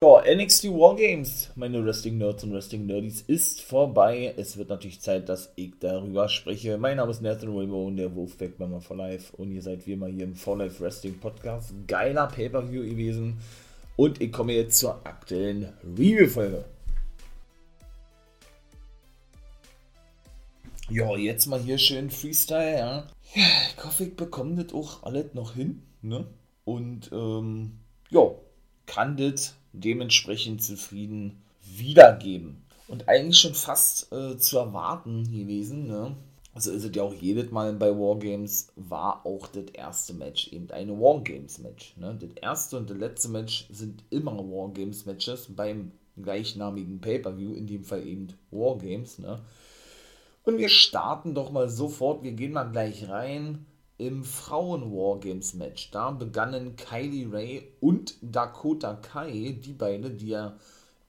Ja, NXT Wargames, meine Wrestling Nerds und Wrestling Nerdies, ist vorbei. Es wird natürlich Zeit, dass ich darüber spreche. Mein Name ist Nathan Rainbow und der Wolfpack Mama for Life. Und ihr seid wie immer hier im For Life Wrestling Podcast. Geiler Pay-Per-View gewesen. Und ich komme jetzt zur aktuellen Review-Folge. Ja, jetzt mal hier schön Freestyle. Ja, ich hoffe, ich bekomme das auch alles noch hin, ne? Und, ähm, ja, kann das dementsprechend zufrieden wiedergeben. Und eigentlich schon fast äh, zu erwarten gewesen, ne? Also ist es ja auch jedes Mal bei Wargames, war auch das erste Match eben eine Wargames-Match. Ne? Das erste und das letzte Match sind immer Wargames-Matches beim gleichnamigen Pay-Per-View, in dem Fall eben Wargames. Ne? Und wir starten doch mal sofort, wir gehen mal gleich rein im Frauen-Wargames-Match. Da begannen Kylie Ray und Dakota Kai, die beiden, die ja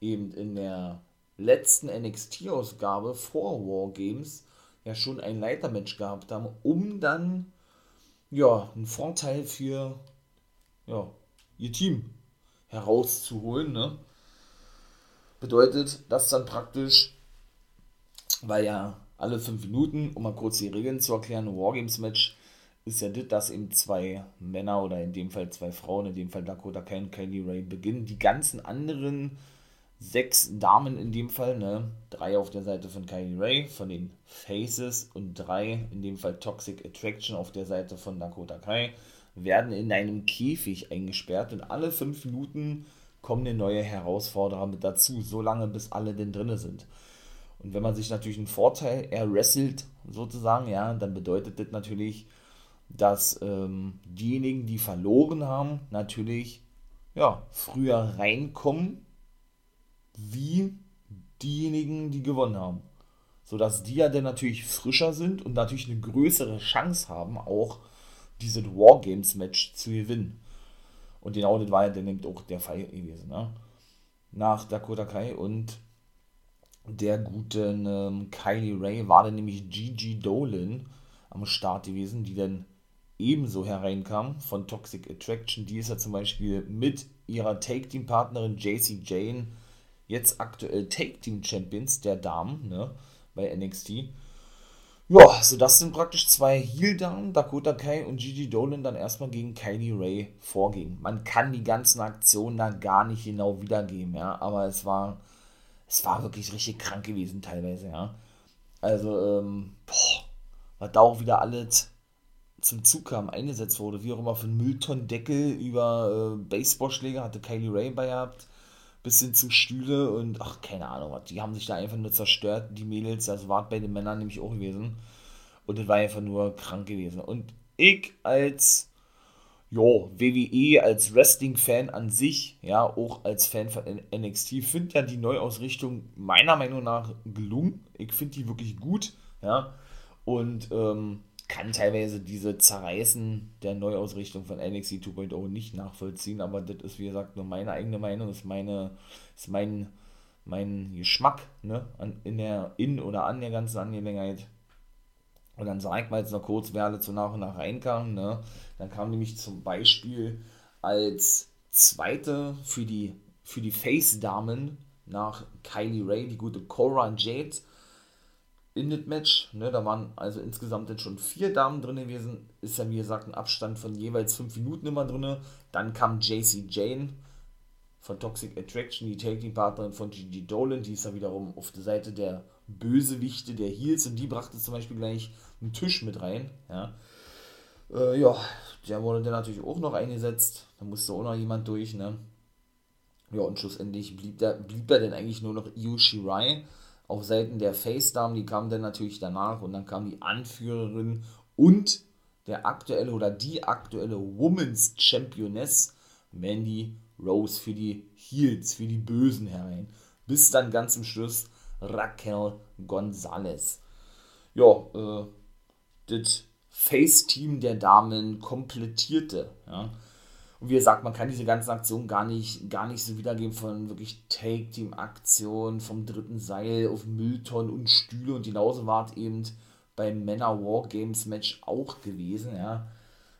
eben in der letzten NXT-Ausgabe vor Wargames ja schon ein Leitermatch gehabt haben, um dann ja einen Vorteil für ja, ihr Team herauszuholen. Ne? Bedeutet das dann praktisch, weil ja alle fünf Minuten, um mal kurz die Regeln zu erklären, ein Wargames-Match ist ja das, dass eben zwei Männer oder in dem Fall zwei Frauen, in dem Fall Dakota Kai und Kylie Ray beginnen. Die ganzen anderen sechs Damen in dem Fall, ne? Drei auf der Seite von Kylie Ray, von den Faces und drei, in dem Fall Toxic Attraction auf der Seite von Dakota Kai, werden in einem Käfig eingesperrt und alle fünf Minuten kommen eine neue Herausforderer mit dazu, so lange bis alle denn drinne sind. Und wenn man sich natürlich einen Vorteil erwrestelt, sozusagen, ja, dann bedeutet das natürlich, dass ähm, diejenigen, die verloren haben, natürlich ja, früher reinkommen, wie diejenigen, die gewonnen haben. Sodass die ja dann natürlich frischer sind und natürlich eine größere Chance haben, auch dieses Wargames-Match zu gewinnen. Und genau das war ja dann eben auch der Fall gewesen. Ne? Nach Dakota Kai und der guten ähm, Kylie Ray war dann nämlich Gigi Dolan am Start gewesen, die dann ebenso hereinkam von Toxic Attraction. Die ist ja zum Beispiel mit ihrer Take-Team-Partnerin JC Jane jetzt aktuell Take-Team-Champions der Damen ne, bei NXT. Ja, so das sind praktisch zwei Heel-Damen, Dakota Kai und Gigi Dolan dann erstmal gegen Kylie Ray vorgingen. Man kann die ganzen Aktionen da gar nicht genau wiedergeben, ja, aber es war, es war wirklich richtig krank gewesen teilweise, ja. Also, ähm, boah, was da auch wieder alles zum Zug kam, eingesetzt wurde, wie auch immer, von Mülltonnendeckel über äh, Baseballschläger hatte Kylie Ray bei gehabt, bis hin zu Stühle und ach, keine Ahnung, was. Die haben sich da einfach nur zerstört, die Mädels, also war bei den Männern nämlich auch gewesen. Und das war einfach nur krank gewesen. Und ich als, jo, WWE, als Wrestling-Fan an sich, ja, auch als Fan von NXT, finde ja die Neuausrichtung meiner Meinung nach gelungen. Ich finde die wirklich gut, ja. Und, ähm, kann teilweise diese Zerreißen der Neuausrichtung von NXT 2.0 nicht nachvollziehen, aber das ist wie gesagt nur meine eigene Meinung, ist meine, ist mein, mein Geschmack, ne, an, in der, in oder an der ganzen Angelegenheit. Und dann sag ich mal jetzt noch kurz, wer alle zu nach und nach reinkam, ne, dann kam nämlich zum Beispiel als zweite für die, für die Face-Damen nach Kylie Ray, die gute Cora Jade, in das Match. Ne, da waren also insgesamt jetzt schon vier Damen drin gewesen. Ist ja wie gesagt ein Abstand von jeweils fünf Minuten immer drin. Dann kam JC Jane von Toxic Attraction, die Taking-Partnerin von Gigi Dolan. Die ist ja wiederum auf der Seite der Bösewichte, der Heels. Und die brachte zum Beispiel gleich einen Tisch mit rein. Ja, äh, ja der wurde dann natürlich auch noch eingesetzt. Da musste auch noch jemand durch. Ne? Ja, und schlussendlich blieb, der, blieb er dann eigentlich nur noch Io Shirai auf Seiten der Face-Damen, die kamen dann natürlich danach und dann kam die Anführerin und der aktuelle oder die aktuelle Women's Championess Mandy Rose für die Heels, für die Bösen herein. Bis dann ganz zum Schluss Raquel Gonzalez. Ja, äh, das Face-Team der Damen komplettierte. Ja. Und wie gesagt, man kann diese ganzen Aktionen gar nicht, gar nicht so wiedergeben von wirklich Take-Team-Aktionen, vom dritten Seil auf Mülltonnen und Stühle und genauso war es eben beim Männer Wargames Match auch gewesen, ja.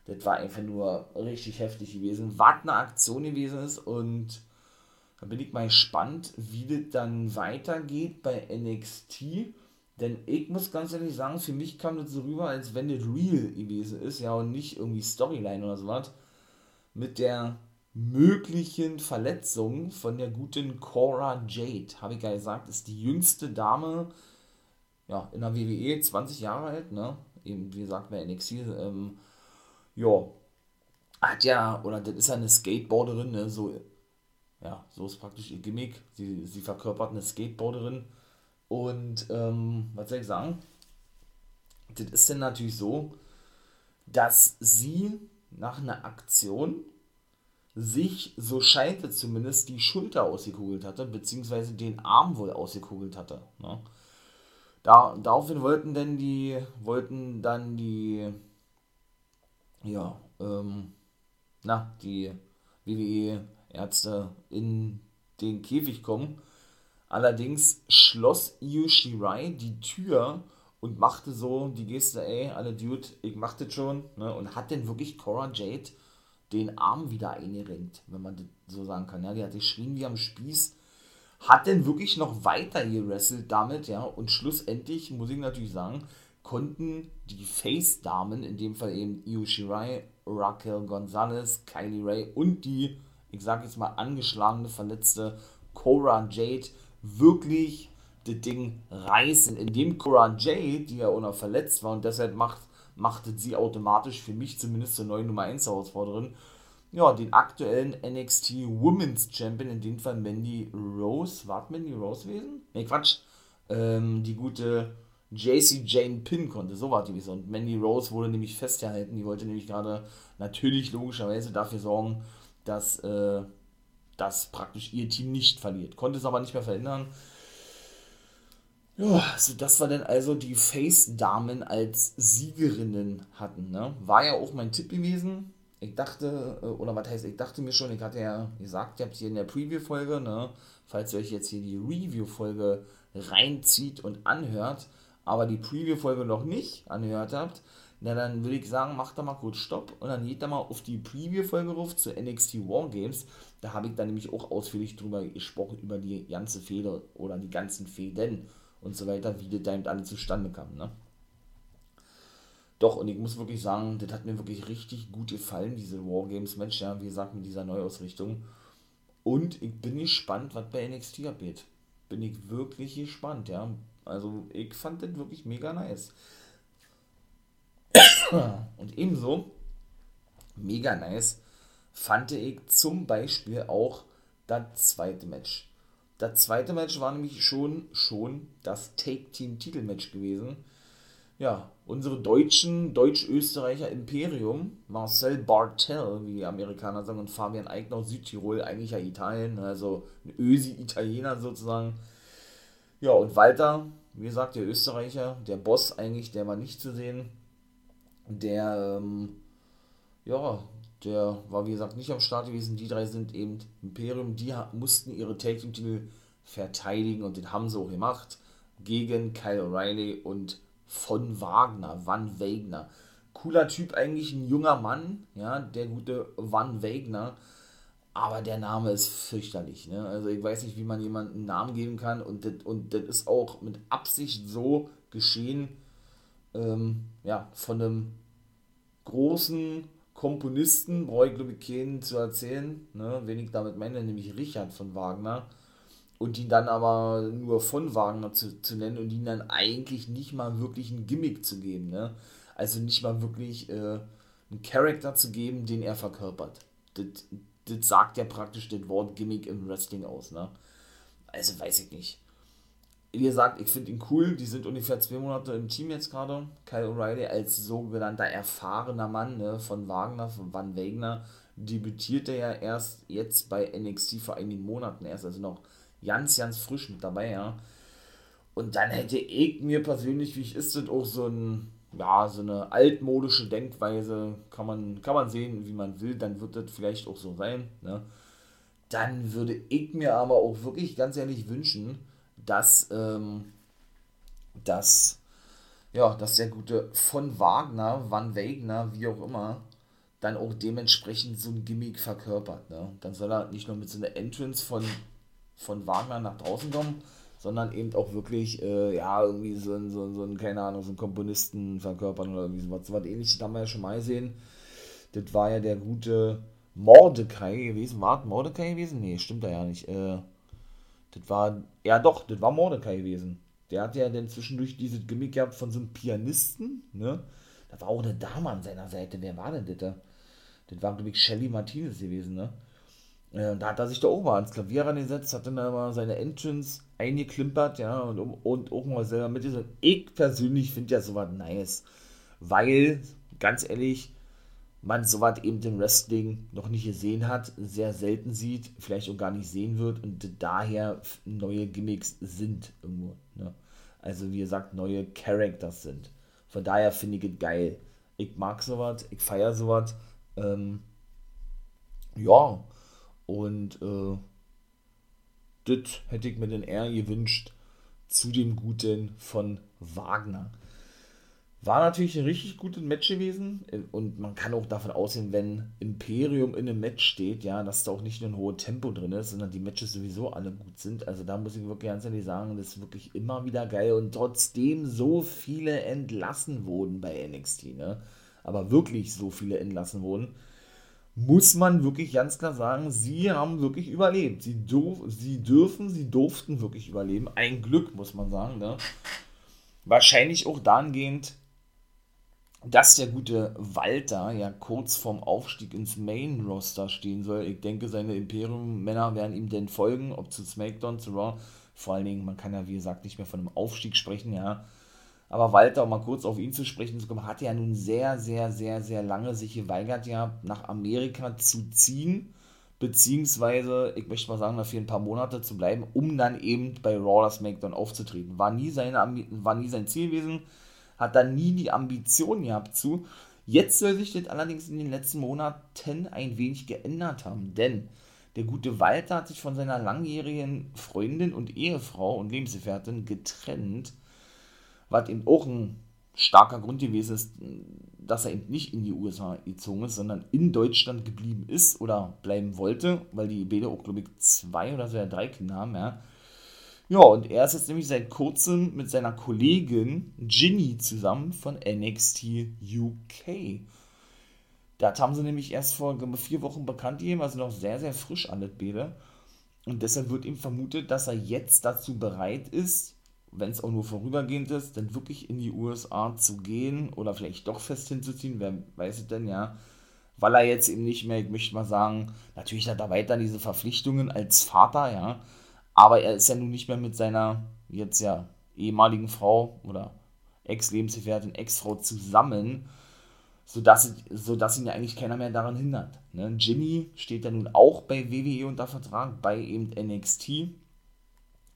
Das war einfach nur richtig heftig gewesen, was eine Aktion gewesen ist und Da bin ich mal gespannt, wie das dann weitergeht bei NXT. Denn ich muss ganz ehrlich sagen, für mich kam das so rüber, als wenn das real gewesen ist, ja, und nicht irgendwie Storyline oder sowas. Mit der möglichen Verletzung von der guten Cora Jade, habe ich ja gesagt, ist die jüngste Dame ja, in der WWE, 20 Jahre alt, ne? Eben, wie gesagt, bei NXT, ähm, ja, hat ja, oder das ist ja eine Skateboarderin, ne? So, ja, so ist praktisch ihr Gimmick. Sie, sie verkörpert eine Skateboarderin und ähm, was soll ich sagen? Das ist dann natürlich so, dass sie nach einer Aktion sich, so scheint es zumindest, die Schulter ausgekugelt hatte, beziehungsweise den Arm wohl ausgekugelt hatte. Ne? Da, daraufhin wollten denn die, wollten dann die, ja, ähm, na, die WWE-Ärzte in den Käfig kommen Allerdings schloss Io Shirai die Tür und machte so die Geste, ey, alle Dude, ich mach das schon, ne, und hat dann wirklich Cora Jade den Arm wieder eingerenkt, wenn man das so sagen kann. Ja, die hat geschrien wie am Spieß, hat dann wirklich noch weiter gewrestelt damit, ja, und schlussendlich, muss ich natürlich sagen, konnten die Face-Damen, in dem Fall eben Io Shirai, Raquel Gonzalez, Kylie Ray und die, ich sag jetzt mal, angeschlagene, verletzte Cora Jade wirklich das Ding reißen, indem Cora Jade, die ja auch noch verletzt war und deshalb macht, machte sie automatisch für mich zumindest zur neuen Nummer 1 Herausforderin, ja, den aktuellen NXT Women's Champion, in dem Fall Mandy Rose, war Mandy Rose gewesen? Ne, Quatsch, ähm, die gute JC Jane Pin konnte, so war die so. Und Mandy Rose wurde nämlich festgehalten, die wollte nämlich gerade natürlich logischerweise dafür sorgen, dass äh, dass praktisch ihr Team nicht verliert. Konnte es aber nicht mehr verhindern. Ja, also das war dann also die Face-Damen als Siegerinnen hatten. Ne? War ja auch mein Tipp gewesen. Ich dachte, äh, oder was heißt, ich dachte mir schon, ich hatte ja gesagt, ihr habt hier in der Preview-Folge, ne, falls ihr euch jetzt hier die Review-Folge reinzieht und anhört, aber die Preview-Folge noch nicht angehört habt, na dann würde ich sagen, macht da mal kurz Stopp und dann geht da mal auf die Preview-Folge ruf zu NXT Wargames. Da habe ich dann nämlich auch ausführlich drüber gesprochen, über die ganze Fehde oder die ganzen Fäden und so weiter, wie das damit alle zustande kam. Ne? Doch, und ich muss wirklich sagen, das hat mir wirklich richtig gut gefallen, diese Wargames-Match, ja, wie gesagt, mit dieser Neuausrichtung. Und ich bin gespannt, was bei NXT abgeht. Bin ich wirklich gespannt, ja. Also, ich fand das wirklich mega nice. Und ebenso, mega nice, fand ich zum Beispiel auch das zweite Match. Das zweite Match war nämlich schon, schon das Take-Team-Titelmatch gewesen. Ja, unsere deutschen, Deutsch-Österreicher Imperium, Marcel Bartel, wie die Amerikaner sagen, und Fabian Eigner aus Südtirol, eigentlich ja Italien, also ein Ösi-Italiener sozusagen. Ja, und Walter, wie gesagt, der Österreicher, der Boss eigentlich, der war nicht zu sehen der, ähm, ja, der war wie gesagt nicht am Start gewesen. Die drei sind eben Imperium, die mussten ihre Take-Titel verteidigen und den haben sie auch gemacht gegen Kyle O'Reilly und von Wagner, Van Wagner. Cooler Typ, eigentlich ein junger Mann, ja, der gute Van Wagner. Aber der Name ist fürchterlich. Ne? Also ich weiß nicht, wie man jemanden einen Namen geben kann. Und das, und das ist auch mit Absicht so geschehen, ähm, ja, von einem großen Komponisten, brauche ich glaube ich keinen zu erzählen, ne, wen ich damit meine, nämlich Richard von Wagner. Und ihn dann aber nur von Wagner zu, zu nennen und ihn dann eigentlich nicht mal wirklich ein Gimmick zu geben. Ne? Also nicht mal wirklich äh, einen Charakter zu geben, den er verkörpert. Das, das sagt ja praktisch das Wort Gimmick im Wrestling aus. Ne? Also weiß ich nicht wie gesagt, ich finde ihn cool. Die sind ungefähr zwei Monate im Team jetzt gerade. Kyle O'Reilly als sogenannter erfahrener Mann ne, von Wagner, von Van Wagner, debütierte ja erst jetzt bei NXT vor einigen Monaten erst, also noch ganz, ganz frisch mit dabei, ja. Und dann hätte ich mir persönlich, wie ich ist, das auch so ein, ja, so eine altmodische Denkweise, kann man, kann man sehen, wie man will, dann wird das vielleicht auch so sein, ne. Dann würde ich mir aber auch wirklich ganz ehrlich wünschen, dass, ähm, dass, ja, dass der gute von Wagner, Van Wagner, wie auch immer, dann auch dementsprechend so ein Gimmick verkörpert. Ne? Dann soll er nicht nur mit so einer Entrance von von Wagner nach draußen kommen, sondern eben auch wirklich, äh, ja, irgendwie so ein, so, so ein, keine Ahnung, so ein Komponisten verkörpern oder irgendwie sowas. So was ähnliches haben wir ja schon mal gesehen. Das war ja der gute Mordecai gewesen. War Mordecai gewesen? Nee, stimmt da ja nicht. Äh, das war, ja doch, das war Mordecai gewesen. Der hat ja dann zwischendurch dieses Gimmick gehabt von so einem Pianisten, ne? Da war auch eine Dame an seiner Seite. Wer war denn das da? Das war, glaube ich, Shelly Martinez gewesen, ne? Äh, da hat er sich da auch mal ans Klavier rangesetzt, hat dann mal seine Entrance eingeklimpert, ja, und, und auch mal selber mit. Ich persönlich finde ja sowas nice, weil, ganz ehrlich, man sowas eben im Wrestling noch nicht gesehen hat, sehr selten sieht, vielleicht auch gar nicht sehen wird und daher neue Gimmicks sind irgendwo. Ne? Also wie gesagt, neue Characters sind. Von daher finde ich es geil. Ich mag sowas, ich feiere sowas. Ähm, ja, und äh, das hätte ich mir denn eher gewünscht zu dem Guten von Wagner. War natürlich ein richtig gutes Match gewesen und man kann auch davon ausgehen, wenn Imperium in einem Match steht, ja, dass da auch nicht nur ein hohes Tempo drin ist, sondern die Matches sowieso alle gut sind. Also da muss ich wirklich ganz ehrlich sagen, das ist wirklich immer wieder geil und trotzdem so viele entlassen wurden bei NXT, ne? Aber wirklich so viele entlassen wurden, muss man wirklich ganz klar sagen, sie haben wirklich überlebt. Sie, sie dürfen, sie durften wirklich überleben. Ein Glück, muss man sagen, ne? Wahrscheinlich auch dahingehend, dass der gute Walter ja kurz vorm Aufstieg ins Main-Roster stehen soll. Ich denke, seine Imperium-Männer werden ihm denn folgen, ob zu SmackDown, zu Raw. Vor allen Dingen, man kann ja, wie gesagt, nicht mehr von einem Aufstieg sprechen, ja. Aber Walter, um mal kurz auf ihn zu sprechen zu kommen, hat ja nun sehr, sehr, sehr, sehr lange sich geweigert, ja, nach Amerika zu ziehen. Beziehungsweise, ich möchte mal sagen, dafür ein paar Monate zu bleiben, um dann eben bei Raw oder SmackDown aufzutreten. War nie, seine, war nie sein Ziel gewesen hat da nie die Ambition gehabt zu. Jetzt soll sich das allerdings in den letzten Monaten ein wenig geändert haben, denn der gute Walter hat sich von seiner langjährigen Freundin und Ehefrau und Lebensgefährtin getrennt, was eben auch ein starker Grund gewesen ist, dass er eben nicht in die USA gezogen ist, sondern in Deutschland geblieben ist oder bleiben wollte, weil die beide auch, glaube ich, zwei oder so drei Kinder haben, ja. Ja, und er ist jetzt nämlich seit kurzem mit seiner Kollegin Ginny zusammen von NXT UK. Das haben sie nämlich erst vor vier Wochen bekannt gegeben, also noch sehr, sehr frisch alles Bede. Und deshalb wird ihm vermutet, dass er jetzt dazu bereit ist, wenn es auch nur vorübergehend ist, dann wirklich in die USA zu gehen oder vielleicht doch fest hinzuziehen, wer weiß es denn, ja. Weil er jetzt eben nicht mehr, ich möchte mal sagen, natürlich hat er weiter diese Verpflichtungen als Vater, ja aber er ist ja nun nicht mehr mit seiner jetzt ja ehemaligen Frau oder Ex-Lebensgefährtin, Ex-Frau zusammen, sodass, sodass ihn ja eigentlich keiner mehr daran hindert. Ne? Ginny steht ja nun auch bei WWE unter Vertrag, bei eben NXT.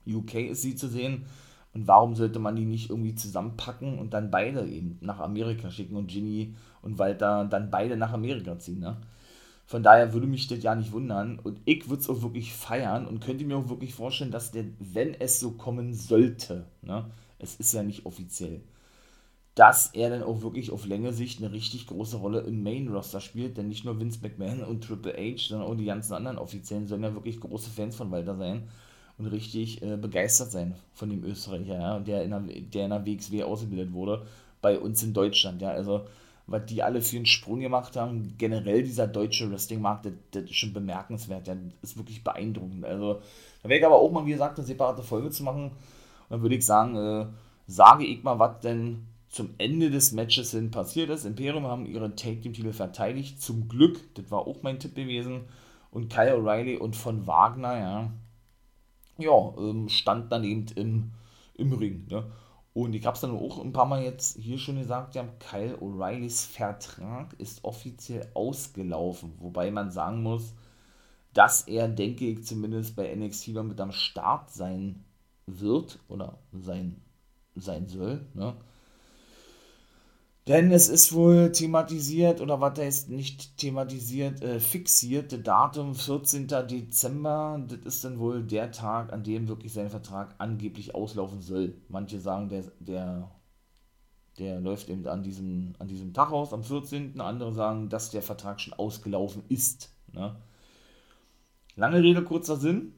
UK ist sie zu sehen. Und warum sollte man die nicht irgendwie zusammenpacken und dann beide eben nach Amerika schicken und Ginny und Walter dann beide nach Amerika ziehen? Ne? Von daher würde mich das ja nicht wundern. Und ich würde es auch wirklich feiern und könnte mir auch wirklich vorstellen, dass der, wenn es so kommen sollte, ne, es ist ja nicht offiziell, dass er dann auch wirklich auf längere Sicht eine richtig große Rolle im Main-Roster spielt, denn nicht nur Vince McMahon und Triple H, sondern auch die ganzen anderen Offiziellen sollen ja wirklich große Fans von Walter sein und richtig äh, begeistert sein von dem Österreicher, ja, der in der, der in der WXW ausgebildet wurde, bei uns in Deutschland, ja, also was die alle für einen Sprung gemacht haben. Generell dieser deutsche Wrestling-Markt, das, das, ist schon bemerkenswert. Das ist wirklich beeindruckend. Also, da wäre ich aber auch mal, wie gesagt, eine separate Folge zu machen. Und dann würde ich sagen, äh, sage ich mal, was denn zum Ende des Matches hin passiert ist. Imperium haben ihre Take Team Titel verteidigt. Zum Glück, das war auch mein Tipp gewesen. Und Kyle O'Reilly und von Wagner, ja, ja, ähm, stand dann eben im, im Ring. Ne? Und ich habe es dann auch ein paar Mal jetzt hier schon gesagt, ja, Kyle O'Reillys Vertrag ist offiziell ausgelaufen. Wobei man sagen muss, dass er, denke ich, zumindest bei NXT mit am Start sein wird oder sein, sein soll. Ne? Denn es ist wohl thematisiert, oder was heißt nicht thematisiert, äh, fixiert, Datum 14. Dezember, das ist dann wohl der Tag, an dem wirklich sein Vertrag angeblich auslaufen soll. Manche sagen, der, der, der läuft eben an diesem, an diesem Tag aus, am 14., andere sagen, dass der Vertrag schon ausgelaufen ist. Ne? Lange Rede, kurzer Sinn.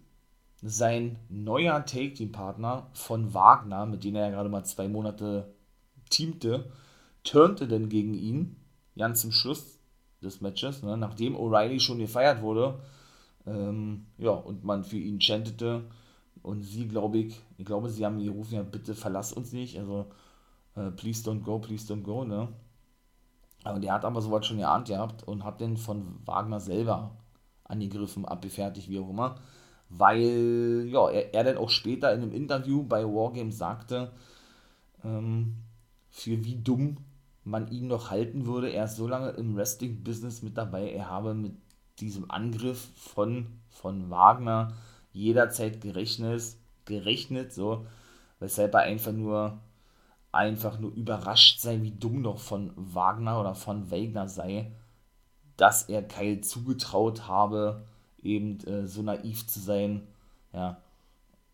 sein neuer Take-Team-Partner von Wagner, mit dem er ja gerade mal zwei Monate teamte, turnte denn gegen ihn, ganz zum Schluss des Matches, ne, nachdem O'Reilly schon gefeiert wurde, ähm, ja, und man für ihn chantete, und sie, glaube ich, ich glaube, sie haben gerufen, ja, bitte verlass uns nicht, also, äh, please don't go, please don't go, ne. Aber der hat aber sowas schon geahnt gehabt und hat den von Wagner selber angegriffen, abgefertigt, wie auch immer weil ja, er, er dann auch später in einem Interview bei Wargames sagte, ähm, für wie dumm man ihn noch halten würde. Er ist so lange im Wrestling-Business mit dabei, er habe mit diesem Angriff von, von Wagner jederzeit gerechnet, gerechnet, so, weshalb er einfach nur einfach nur überrascht sei, wie dumm noch von Wagner oder von Wagner sei, dass er Kyle zugetraut habe, eben äh, so naiv zu sein, ja,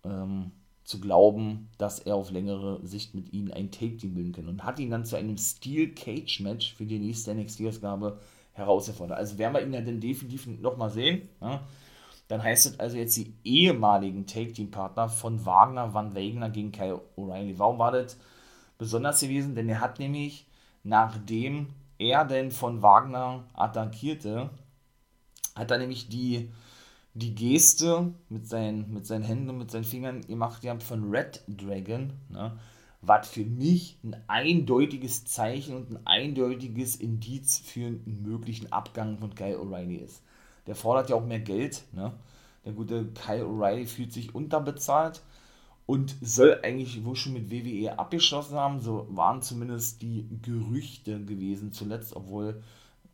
ähm, zu glauben, dass er auf längere Sicht mit ihnen ein Take-Team bilden kann. Und hat ihn dann zu einem Steel Cage-Match für die nächste NXT-Ausgabe herausgefordert. Also werden wir ihn ja dann definitiv nochmal sehen. Ja? Dann heißt es also jetzt die ehemaligen Take-Team-Partner von Wagner, Van Wagner gegen Kyle O'Reilly. Warum war das besonders gewesen? Denn er hat nämlich, nachdem er denn von Wagner attackierte, hat er nämlich die, die Geste mit seinen, mit seinen Händen und mit seinen Fingern gemacht haben von Red Dragon, ne, was für mich ein eindeutiges Zeichen und ein eindeutiges Indiz für einen möglichen Abgang von Kyle O'Reilly ist. Der fordert ja auch mehr Geld, ne? Der gute Kyle O'Reilly fühlt sich unterbezahlt und soll eigentlich wohl schon mit WWE abgeschlossen haben. So waren zumindest die Gerüchte gewesen zuletzt, obwohl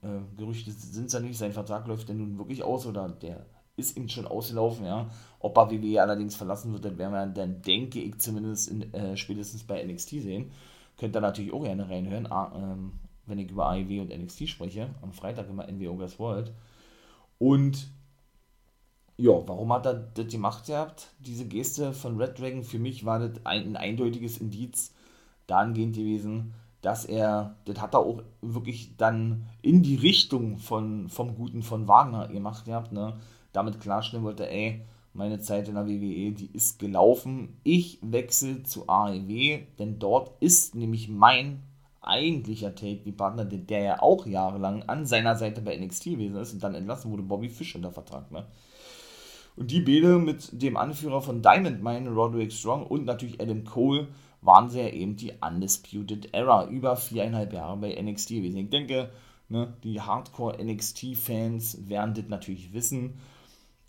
äh, Gerüchte sind es ja nicht, sein Vertrag läuft denn nun wirklich aus oder der ist ihm schon ausgelaufen, ja. Ob er WWE allerdings verlassen wird, dann werden wir dann, denke ich, zumindest in, äh, spätestens bei NXT sehen. Könnt ihr natürlich auch gerne reinhören, ah, ähm, wenn ich über AEW und NXT spreche. Am Freitag immer NWO Guys World. Und ja, warum hat er das gemacht gehabt? Diese Geste von Red Dragon, für mich war das ein, ein eindeutiges Indiz dahingehend gewesen, dass er, das hat er auch wirklich dann in die Richtung von, vom Guten von Wagner gemacht gehabt, ne? Damit klarstellen wollte, ey, meine Zeit in der WWE, die ist gelaufen. Ich wechsle zu AEW, denn dort ist nämlich mein eigentlicher Take-Partner, der, der ja auch jahrelang an seiner Seite bei NXT gewesen ist und dann entlassen wurde, Bobby Fish unter Vertrag, ne? Und die Bede mit dem Anführer von Diamond Mine, Roderick Strong und natürlich Adam Cole waren sie ja eben die Undisputed Era über viereinhalb Jahre bei NXT gewesen. Ich denke, ne, die Hardcore NXT-Fans werden das natürlich wissen.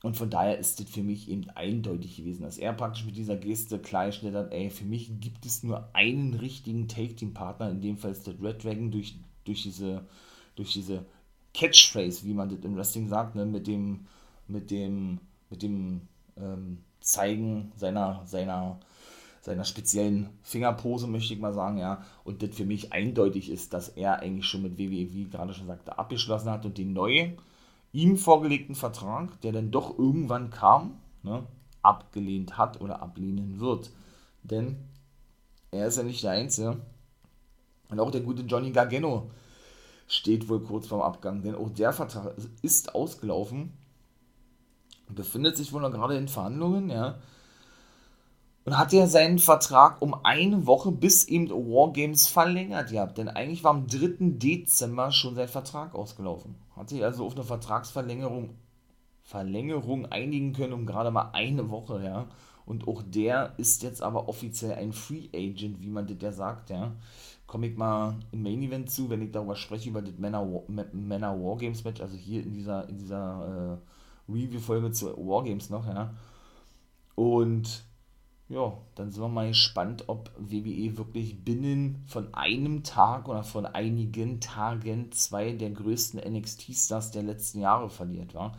Und von daher ist das für mich eben eindeutig gewesen, dass er praktisch mit dieser Geste klargestellt hat, ey, für mich gibt es nur einen richtigen Take-Team-Partner, in dem Fall ist das Red Dragon durch, durch diese, durch diese Catchphrase, wie man das im Wrestling sagt, ne, mit dem, mit dem, mit dem ähm, Zeigen seiner, seiner seiner speziellen Fingerpose, möchte ich mal sagen, ja. Und das für mich eindeutig ist, dass er eigentlich schon mit WWE, wie gerade schon sagte, abgeschlossen hat und den neuen, ihm vorgelegten Vertrag, der dann doch irgendwann kam, ne, abgelehnt hat oder ablehnen wird. Denn er ist ja nicht der Einzige. Und auch der gute Johnny Gargano steht wohl kurz vorm Abgang, denn auch der Vertrag ist ausgelaufen, befindet sich wohl noch gerade in Verhandlungen, ja und hat ja seinen Vertrag um eine Woche bis eben Wargames verlängert gehabt. Denn eigentlich war am 3. Dezember schon sein Vertrag ausgelaufen. Hat sich also auf eine Vertragsverlängerung Verlängerung einigen können um gerade mal eine Woche, ja. Und auch der ist jetzt aber offiziell ein Free Agent, wie man das ja sagt, ja. Komme ich mal im Main Event zu, wenn ich darüber spreche, über das Männer, Männer Wargames Match, also hier in dieser, in dieser äh, Review-Folge zu Wargames noch, ja. Und ja, dann sind wir mal gespannt, ob WWE wirklich binnen von einem Tag oder von einigen Tagen zwei der größten NXT-Stars der letzten Jahre verliert war.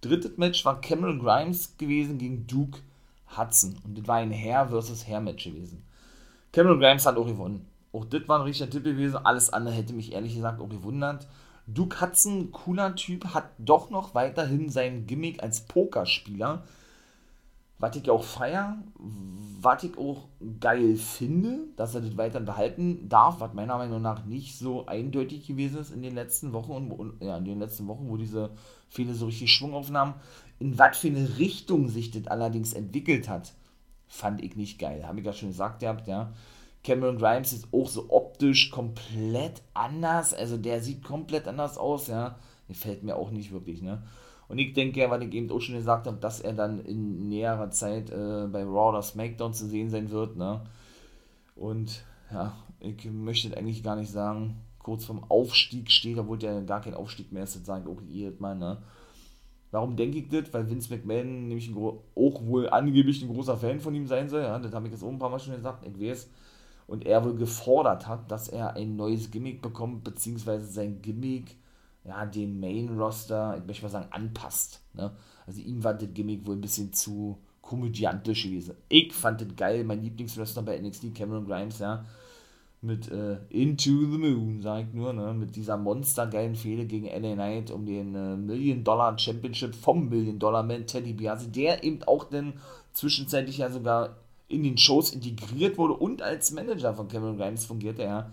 Drittes Match war Cameron Grimes gewesen gegen Duke Hudson. Und das war ein Herr versus Herr Match gewesen. Cameron Grimes hat auch gewonnen. Auch das war ein richtiger Tipp gewesen. Alles andere hätte mich ehrlich gesagt auch gewundert. Duke Hudson, cooler Typ, hat doch noch weiterhin sein Gimmick als Pokerspieler was ich auch feier, was ich auch geil finde, dass er das weiter behalten darf, was meiner Meinung nach nicht so eindeutig gewesen ist in den letzten Wochen und, und ja, in den letzten Wochen, wo diese viele so richtig Schwung aufnahmen. In was für eine Richtung sich das allerdings entwickelt hat, fand ich nicht geil. Habe ich ja schon gesagt gehabt, ja. Cameron Grimes ist auch so optisch komplett anders. Also der sieht komplett anders aus, ja. Gefällt mir auch nicht wirklich, ne. Und ich denke ja, weil ich eben auch schon gesagt habe, dass er dann in näherer Zeit äh, bei Raw oder SmackDown zu sehen sein wird, ne. Und ja, ich möchte eigentlich gar nicht sagen, kurz vom Aufstieg steht, obwohl der gar kein Aufstieg mehr ist, das sage ich auch jedes Mal, ne. Warum denke ich das? Weil Vince McMahon nämlich auch wohl angeblich ein großer Fan von ihm sein soll, ja, das habe ich jetzt auch ein paar Mal schon gesagt, ich weiß, und er wohl gefordert hat, dass er ein neues Gimmick bekommt, beziehungsweise sein Gimmick ja, den Main-Roster, ich möchte mal sagen, anpasst. Ne? Also ihm war das Gimmick wohl ein bisschen zu komödiantisch gewesen. Ich fand das geil, mein Lieblingswrestler bei NXT, Cameron Grimes, ja, mit äh, Into the Moon, sag ich nur, ne? mit dieser monstergeilen Fehde gegen LA Knight um den äh, Million-Dollar Championship vom Million-Dollar-Man Teddy Biasi, der eben auch dann zwischenzeitlich ja sogar in den Shows integriert wurde und als Manager von Cameron Grimes fungierte er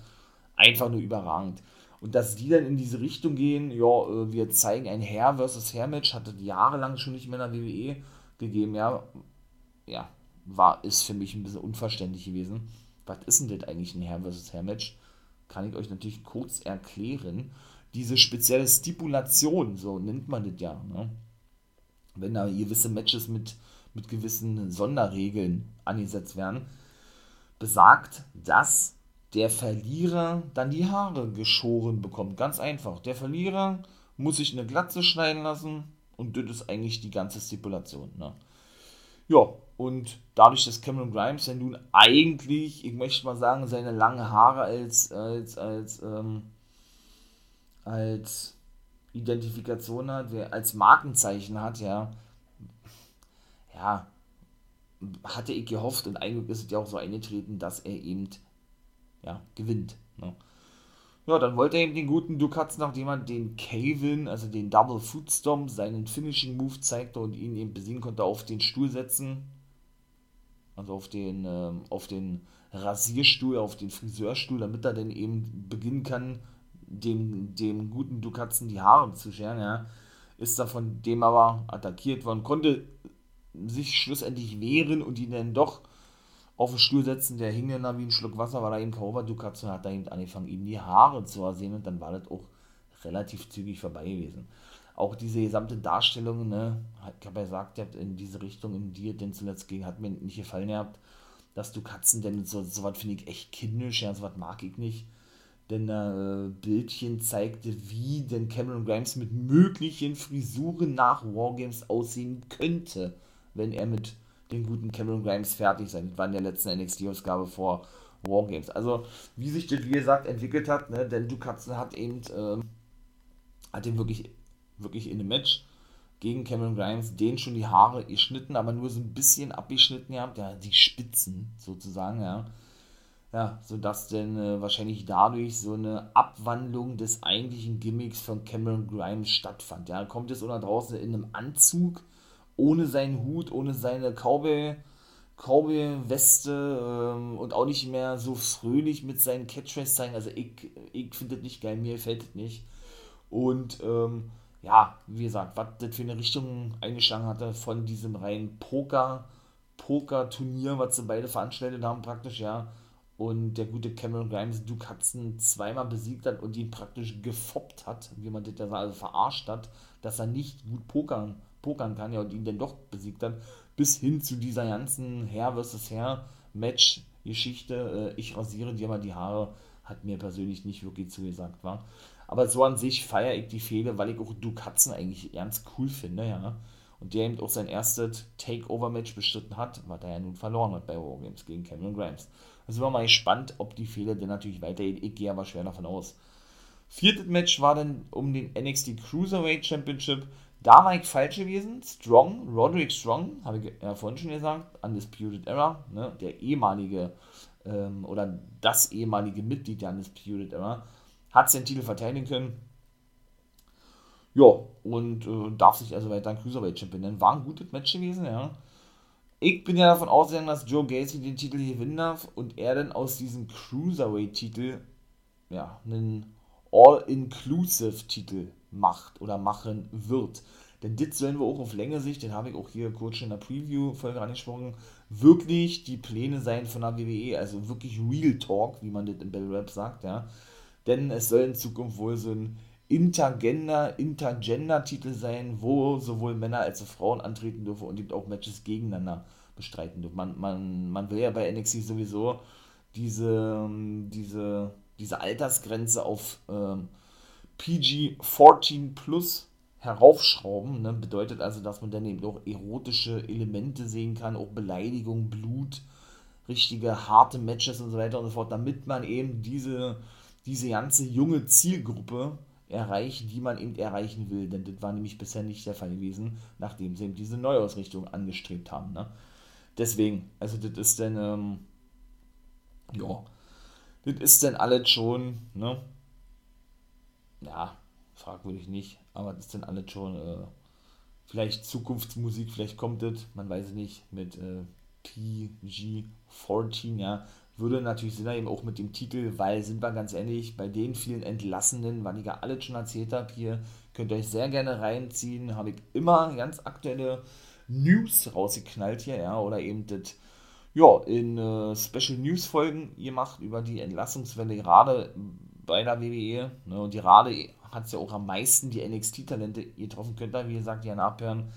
einfach nur überragend. Und dass die dann in diese Richtung gehen, ja, äh, wir zeigen ein Herr versus Herr Match, hatte jahrelang schon nicht mehr in der WWE gegeben, ja, ja, war, ist für mich ein bisschen unverständlich gewesen. Was ist denn das eigentlich ein Herr versus Herr Match? Kann ich euch natürlich kurz erklären. Diese spezielle Stipulation, so nennt man das ja, ne? wenn da gewisse Matches mit mit gewissen Sonderregeln angesetzt werden, besagt, dass der Verlierer dann die Haare geschoren bekommt. Ganz einfach. Der Verlierer muss sich eine Glatze schneiden lassen und das ist eigentlich die ganze Stipulation. Ne? Ja, und dadurch, dass Cameron Grimes ja nun eigentlich, ich möchte mal sagen, seine langen Haare als, als, als, ähm, als Identifikation hat, als Markenzeichen hat, ja, ja, hatte ich gehofft und eigentlich ist es ja auch so eingetreten, dass er eben ja, gewinnt. Ne? Ja, dann wollte er eben den guten Dukatz, nachdem er den Kevin, also den Double Foot Stomp, seinen Finishing Move zeigte und ihn eben besiegen konnte, auf den Stuhl setzen. Also auf den, ähm, auf den Rasierstuhl, auf den Friseurstuhl, damit er dann eben beginnen kann, dem, dem guten Dukatzen die Haare zu scheren, ja. Ist da von dem aber attackiert worden, konnte sich schlussendlich wehren und ihn dann doch auf den Stuhl setzen, der hing dann da wie ein Schluck Wasser, weil er eben kaum Ducats und hat da eben angefangen, ihm die Haare zu ersehen und dann war das auch relativ zügig vorbei gewesen. Auch diese gesamte Darstellung, ne, ich habe ja gesagt, in diese Richtung, in die er denn zuletzt ging, hat mir nicht gefallen gehabt, dass du Katzen denn so, so was finde ich echt kindisch, ja, so was mag ich nicht. Denn äh, Bildchen zeigte, wie denn Cameron Grimes mit möglichen Frisuren nach Wargames aussehen könnte wenn er mit dem guten Cameron Grimes fertig sein. Das war in der letzten NXT-Ausgabe vor Wargames. Also, wie sich das, wie gesagt, entwickelt hat, ne? denn Dukatzen hat eben, ähm, hat ihm wirklich, wirklich in einem Match gegen Cameron Grimes den schon die Haare geschnitten, aber nur so ein bisschen abgeschnitten gehabt, ja, die Spitzen sozusagen, ja. Ja, sodass denn äh, wahrscheinlich dadurch so eine Abwandlung des eigentlichen Gimmicks von Cameron Grimes stattfand. Ja, kommt es oder draußen in einem Anzug, ohne seinen Hut, ohne seine Cowboy, Cowboy-Weste ähm, und auch nicht mehr so fröhlich mit seinen Catchphrases zeigen. Also ich, ich finde das nicht geil, mir gefällt das nicht. Und ähm, ja, wie gesagt, was das für eine Richtung eingeschlagen hatte von diesem reinen Poker, Poker-Turnier, was sie beide veranstaltet haben, praktisch, ja. Und der gute Cameron Grimes Duke Hudson zweimal besiegt hat und ihn praktisch gefoppt hat, wie man das da also verarscht hat, dass er nicht gut pokern pokern kann, ja, und ihn dann doch besiegt hat, bis hin zu dieser ganzen Herr versus Herr Match-Geschichte, äh, ich rasiere dir mal die Haare, hat mir persönlich nicht wirklich zugesagt, war. Aber so an sich feiere ich die Fehler, weil ich auch Hudson eigentlich ganz cool finde, ja. Und der eben auch sein erstes Takeover-Match bestritten hat, was er ja nun verloren hat bei Wargames gegen Cameron Grimes. Also war mal gespannt, ob die Fehler denn natürlich weitergehen. Ich gehe aber schwer davon aus. Viertes Match war dann um den NXT Cruiserweight Championship. Da war ich falsch gewesen. Strong, Roderick Strong, habe ich ja vorhin schon gesagt, Undisputed Era, ne, der ehemalige ähm, oder das ehemalige Mitglied der Undisputed Era, hat seinen Titel verteidigen können. Ja, und äh, darf sich also weiter ein Cruiserweight Champion nennen. War ein gutes Match gewesen, ja. ich bin ja davon ausgegangen, dass Joe Gacy den Titel gewinnen darf und er dann aus diesem Cruiserweight-Titel ja, einen All-Inclusive-Titel macht oder machen wird. Denn das sollen wir auch auf Länge Sicht, den habe ich auch hier kurz in der Preview-Folge angesprochen, wirklich die Pläne sein von der WWE, also wirklich Real Talk, wie man das im Battle Rap sagt, ja. Denn es soll in Zukunft wohl so ein Intergender, Intergender-Titel sein, wo sowohl Männer als auch Frauen antreten dürfen und eben auch Matches gegeneinander bestreiten dürfen. Man, man, man will ja bei NXT sowieso diese, diese, diese Altersgrenze auf ähm, PG-14 plus heraufschrauben. Ne? Bedeutet also, dass man dann eben auch erotische Elemente sehen kann, auch Beleidigung, Blut, richtige harte Matches und so weiter und so fort, damit man eben diese, diese ganze junge Zielgruppe erreicht, die man eben erreichen will. Denn das war nämlich bisher nicht der Fall gewesen, nachdem sie eben diese Neuausrichtung angestrebt haben. Ne? Deswegen, also das ist dann, ähm, ja, das ist dann alles schon, ne? Ja, fragwürdig nicht, aber das dann alles schon, äh, vielleicht Zukunftsmusik, vielleicht kommt das, man weiß es nicht, mit äh, PG-14, ja, würde natürlich Sinn eben auch mit dem Titel, weil, sind wir ganz ehrlich, bei den vielen Entlassenen, was ich ja alles schon erzählt habe hier, könnt ihr euch sehr gerne reinziehen, habe ich immer ganz aktuelle News rausgeknallt hier, ja, oder eben das, ja, in äh, Special News Folgen gemacht über die Entlassungswelle gerade bei der WWE, ne, und gerade hat es ja auch am meisten die NXT-Talente getroffen, könnt ihr, wie gesagt, ja nachhören,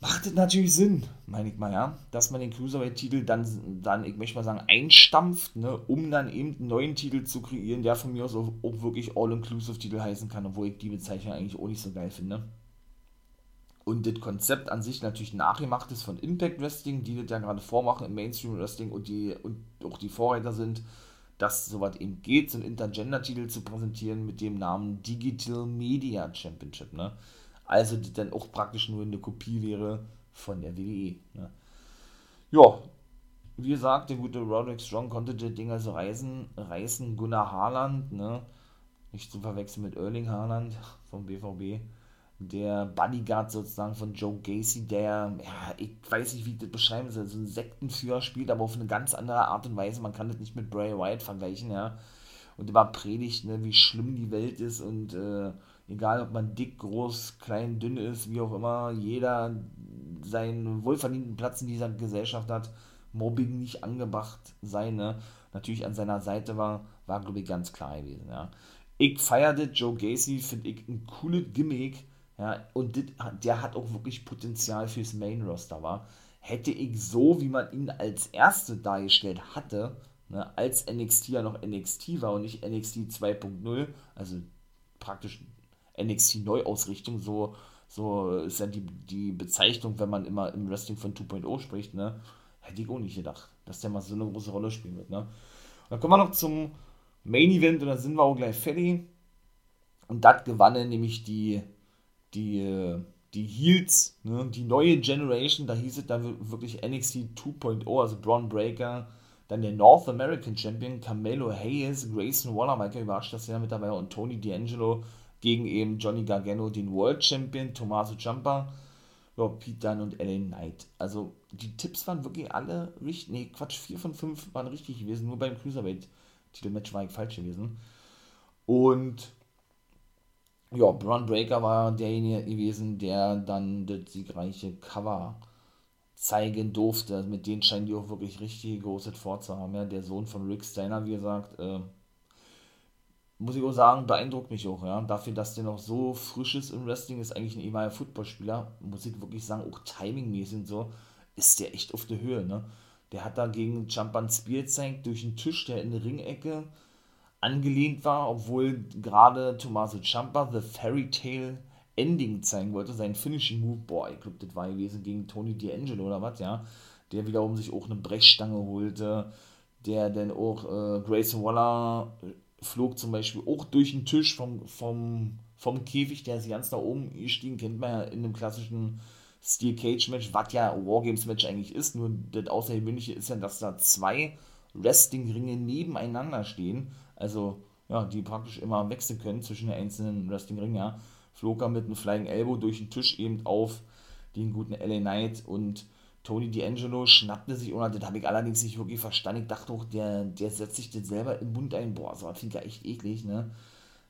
macht es natürlich Sinn, meine ich mal, ja, dass man den Cruiserweight-Titel dann, dann, ich möchte mal sagen, einstampft, ne, um dann eben einen neuen Titel zu kreieren, der von mir aus auch, auch wirklich All-Inclusive-Titel heißen kann, obwohl ich die Bezeichnung eigentlich auch nicht so geil finde. Und das Konzept an sich natürlich nachgemacht ist von Impact Wrestling, die das ja gerade vormachen im Mainstream Wrestling und die und auch die Vorreiter sind, dass sowas eben geht, so einen Intergender-Titel zu präsentieren mit dem Namen Digital Media Championship, ne? Also die dann auch praktisch nur eine Kopie wäre von der WWE. Ne? Ja, wie gesagt, der gute Roderick Strong konnte die Dinger so reißen, reißen. Gunnar Haaland, ne? nicht zu verwechseln mit Erling Haaland vom BVB, der Bodyguard sozusagen von Joe Gacy, der, ja, ich weiß nicht, wie ich das beschreiben soll, so ein Sektenführer spielt, aber auf eine ganz andere Art und Weise. Man kann das nicht mit Bray Wyatt vergleichen, ja. Und immer predigt, ne, wie schlimm die Welt ist und äh, egal ob man dick, groß, klein, dünn ist, wie auch immer, jeder seinen wohlverdienten Platz in dieser Gesellschaft hat, Mobbing nicht angebracht sein, ne? natürlich an seiner Seite war, war glaube ich ganz klar gewesen, ja. Ich feierte Joe Gacy, finde ich ein cooles Gimmick, ja, und dit, der hat auch wirklich Potenzial fürs Main Roster, war. Hätte ich so, wie man ihn als Erste dargestellt hatte, ne, als NXT ja noch NXT war und nicht NXT 2.0, also praktisch NXT-Neuausrichtung, so, so ist ja die, die Bezeichnung, wenn man immer im Wrestling von 2.0 spricht, ne? Hätte ich auch nicht gedacht, dass der mal so eine große Rolle spielen wird, ne? Und dann kommen wir noch zum Main Event und dann sind wir auch gleich fertig. Und das gewannen nämlich die, die, die Heels, ne? die neue Generation, da hieß es dann wirklich NXT 2.0, also Braun Breaker, dann der North American Champion, Camelo Hayes, Grayson Waller, Michael überrascht, dass er mit dabei war, und Tony D'Angelo, gegen eben Johnny Gargano, den World Champion, Tommaso Ciampa, ja, Pete Dunne und LA Knight. Also die Tipps waren wirklich alle richtig, nee, Quatsch, 4 von 5 waren richtig gewesen, nur beim Cruiserweight-Titelmatch war ich falsch gewesen. Und ja, Braun Breaker war derjenige gewesen, der dann das siegreiche Cover zeigen durfte. Also mit denen scheinen die auch wirklich richtig großes vorzuhaben. Ja, der Sohn von Rick Steiner, wie gesagt, äh, muss ich auch sagen, beeindruckt mich auch, ja. Dafür, dass der noch so frisch ist im Wrestling, ist eigentlich ein ehemaliger Footballspieler, muss ich wirklich sagen, auch timingmäßig und so, ist der echt auf der Höhe, ne. Der hat da gegen Champan Spear gezeigt, durch den Tisch, der in der Ringecke angelehnt war, obwohl gerade Tommaso Ciampa The Fairy Tale Ending zeigen wollte, sein Finishing Move, boah, ich glaube, das war gewesen gegen Tony D'Angelo oder was, ja, der wiederum sich auch eine Brechstange holte, der dann auch äh, Grayson Waller flog zum Beispiel auch durch den Tisch vom, vom, vom Käfig, der ist ganz nach oben gestiegen, kennt man ja in einem klassischen Steel Cage Match, was ja Wargames Match eigentlich ist, nur das Außergewöhnliche ist ja, dass da zwei Wrestling-Ringe nebeneinander stehen, also ja, die praktisch immer wechseln können zwischen den einzelnen Wrestling-Ringen, ja. Flog er mit einem Flying Elbow durch den Tisch eben auf den guten LA Knight und Tony D'Angelo schnappte sich, und das habe ich allerdings nicht wirklich verstanden. Ich dachte auch, der, der setzt sich das selber im Mund ein. Boah, so finde ich ja echt eklig, ne?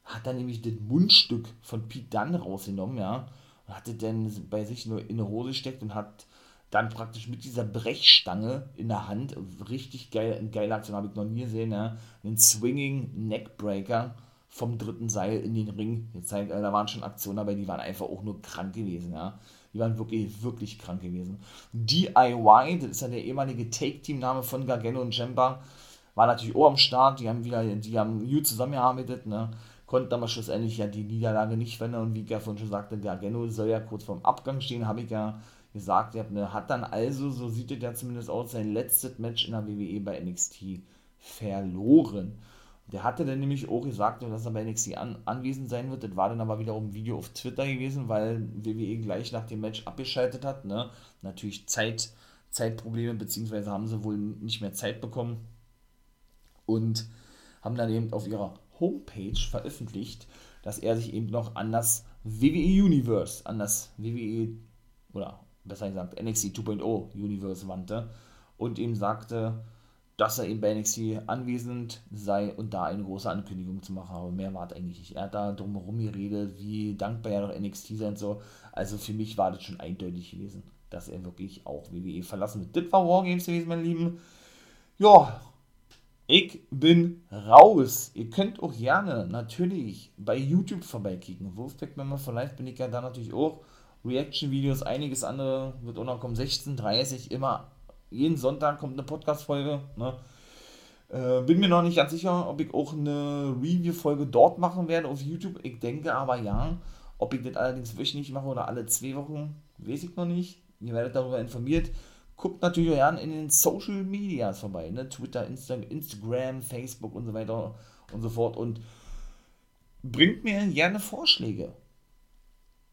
Hat dann nämlich das Mundstück von Pete Dunn rausgenommen, ja. Und hat das dann bei sich nur in eine Hose steckt und hat dann praktisch mit dieser Brechstange in der Hand, richtig geil, ein geiler Aktion habe ich noch nie gesehen, ja, einen Swinging Neckbreaker vom dritten Seil in den Ring gezeigt. Also, da waren schon Aktionen dabei, die waren einfach auch nur krank gewesen, ja. Die waren wirklich, wirklich krank gewesen. DIY, das ist ja der ehemalige Take-Team-Name von Gargano und Jemba, war natürlich auch am Start. Die haben wieder, die haben gut zusammengearbeitet, ne? Konnten aber schlussendlich ja die Niederlage nicht verändern. Und wie ich ja vorhin schon sagte, Gargano soll ja kurz vorm Abgang stehen, habe ich ja gesagt. Er ne, hat dann also, so sieht es ja zumindest aus, sein letztes Match in der WWE bei NXT verloren. Der hatte dann nämlich auch gesagt, dass er bei NXT an, anwesend sein wird. Das war dann aber wiederum ein Video auf Twitter gewesen, weil WWE gleich nach dem Match abgeschaltet hat. Ne? Natürlich Zeit, Zeitprobleme, beziehungsweise haben sie wohl nicht mehr Zeit bekommen. Und haben dann eben auf ihrer Homepage veröffentlicht, dass er sich eben noch an das WWE Universe, an das WWE, oder besser gesagt NXT 2.0 Universe wandte und ihm sagte, dass er eben bei NXT anwesend sei und da eine große Ankündigung zu machen. Aber mehr war es eigentlich nicht. Er hat da drumherum geredet, wie dankbar er noch NXT sein soll. Also für mich war das schon eindeutig gewesen, dass er wirklich auch WWE verlassen wird. Das war Wargames gewesen, meine Lieben. Ja, ich bin raus. Ihr könnt auch gerne natürlich bei YouTube vorbeikicken. Wolfpack Member for Life bin ich ja da natürlich auch. Reaction-Videos, einiges andere wird auch noch kommen. 16.30 immer jeden Sonntag kommt eine Podcast-Folge. Ne? Äh, bin mir noch nicht ganz sicher, ob ich auch eine Review-Folge dort machen werde auf YouTube. Ich denke aber ja. Ob ich das allerdings wöchentlich mache oder alle zwei Wochen, weiß ich noch nicht. Ihr werdet darüber informiert. Guckt natürlich auch gerne in den Social Medias vorbei. Ne? Twitter, Insta Instagram, Facebook und so weiter und so fort. Und bringt mir gerne Vorschläge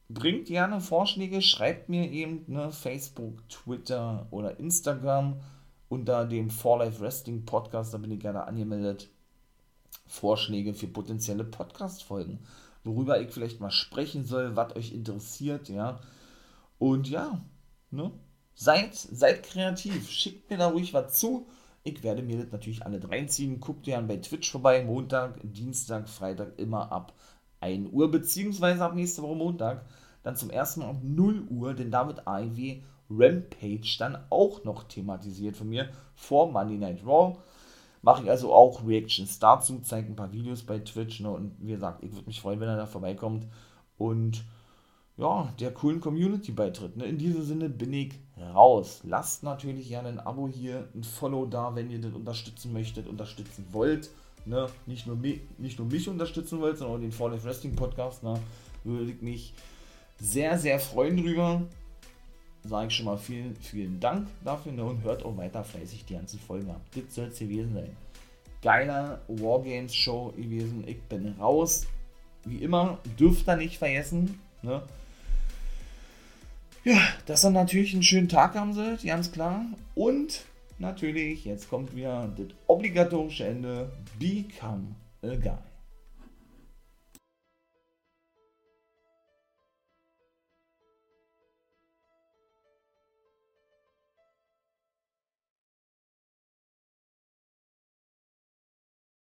bringt gerne Vorschläge, schreibt mir eben ne, Facebook, Twitter oder Instagram unter dem For Life Wrestling Podcast, da bin ich gerne angemeldet. Vorschläge für potenzielle Podcast-Folgen, worüber ich vielleicht mal sprechen soll, was euch interessiert, ja. Und ja, ne? Seid, seid kreativ, schickt mir da ruhig was zu. Ich werde mir das natürlich alle reinziehen. Guckt gerne bei Twitch vorbei, Montag, Dienstag, Freitag immer ab 1 Uhr, beziehungsweise ab nächste Woche Montag dann zum ersten Mal um 0 Uhr, denn damit AEW Rampage dann auch noch thematisiert von mir vor Monday Night Raw. Mache ich also auch Reactions dazu, zeige ein paar Videos bei Twitch ne, und wie gesagt, ich würde mich freuen, wenn er da vorbeikommt und ja, der coolen Community beitritt. Ne? In diesem Sinne bin ich raus. Lasst natürlich gerne ein Abo hier, ein Follow da, wenn ihr das unterstützen möchtet, unterstützen wollt. Ne? Nicht, nur mich, nicht nur mich unterstützen wollt, sondern auch den Fall of Wrestling Podcast. Ne? Würde ich mich sehr, sehr freuen drüber. Sage ich schon mal vielen, vielen Dank dafür ne? und hört auch weiter fleißig die ganzen Folgen ab. Das soll es gewesen sein. Geiler Wargames Show gewesen. Ich bin raus. Wie immer, dürft ihr nicht vergessen. Ne? Ja, dass ihr natürlich einen schönen Tag haben sollt, ganz klar. Und natürlich, jetzt kommt wieder das obligatorische Ende. Become a Guy.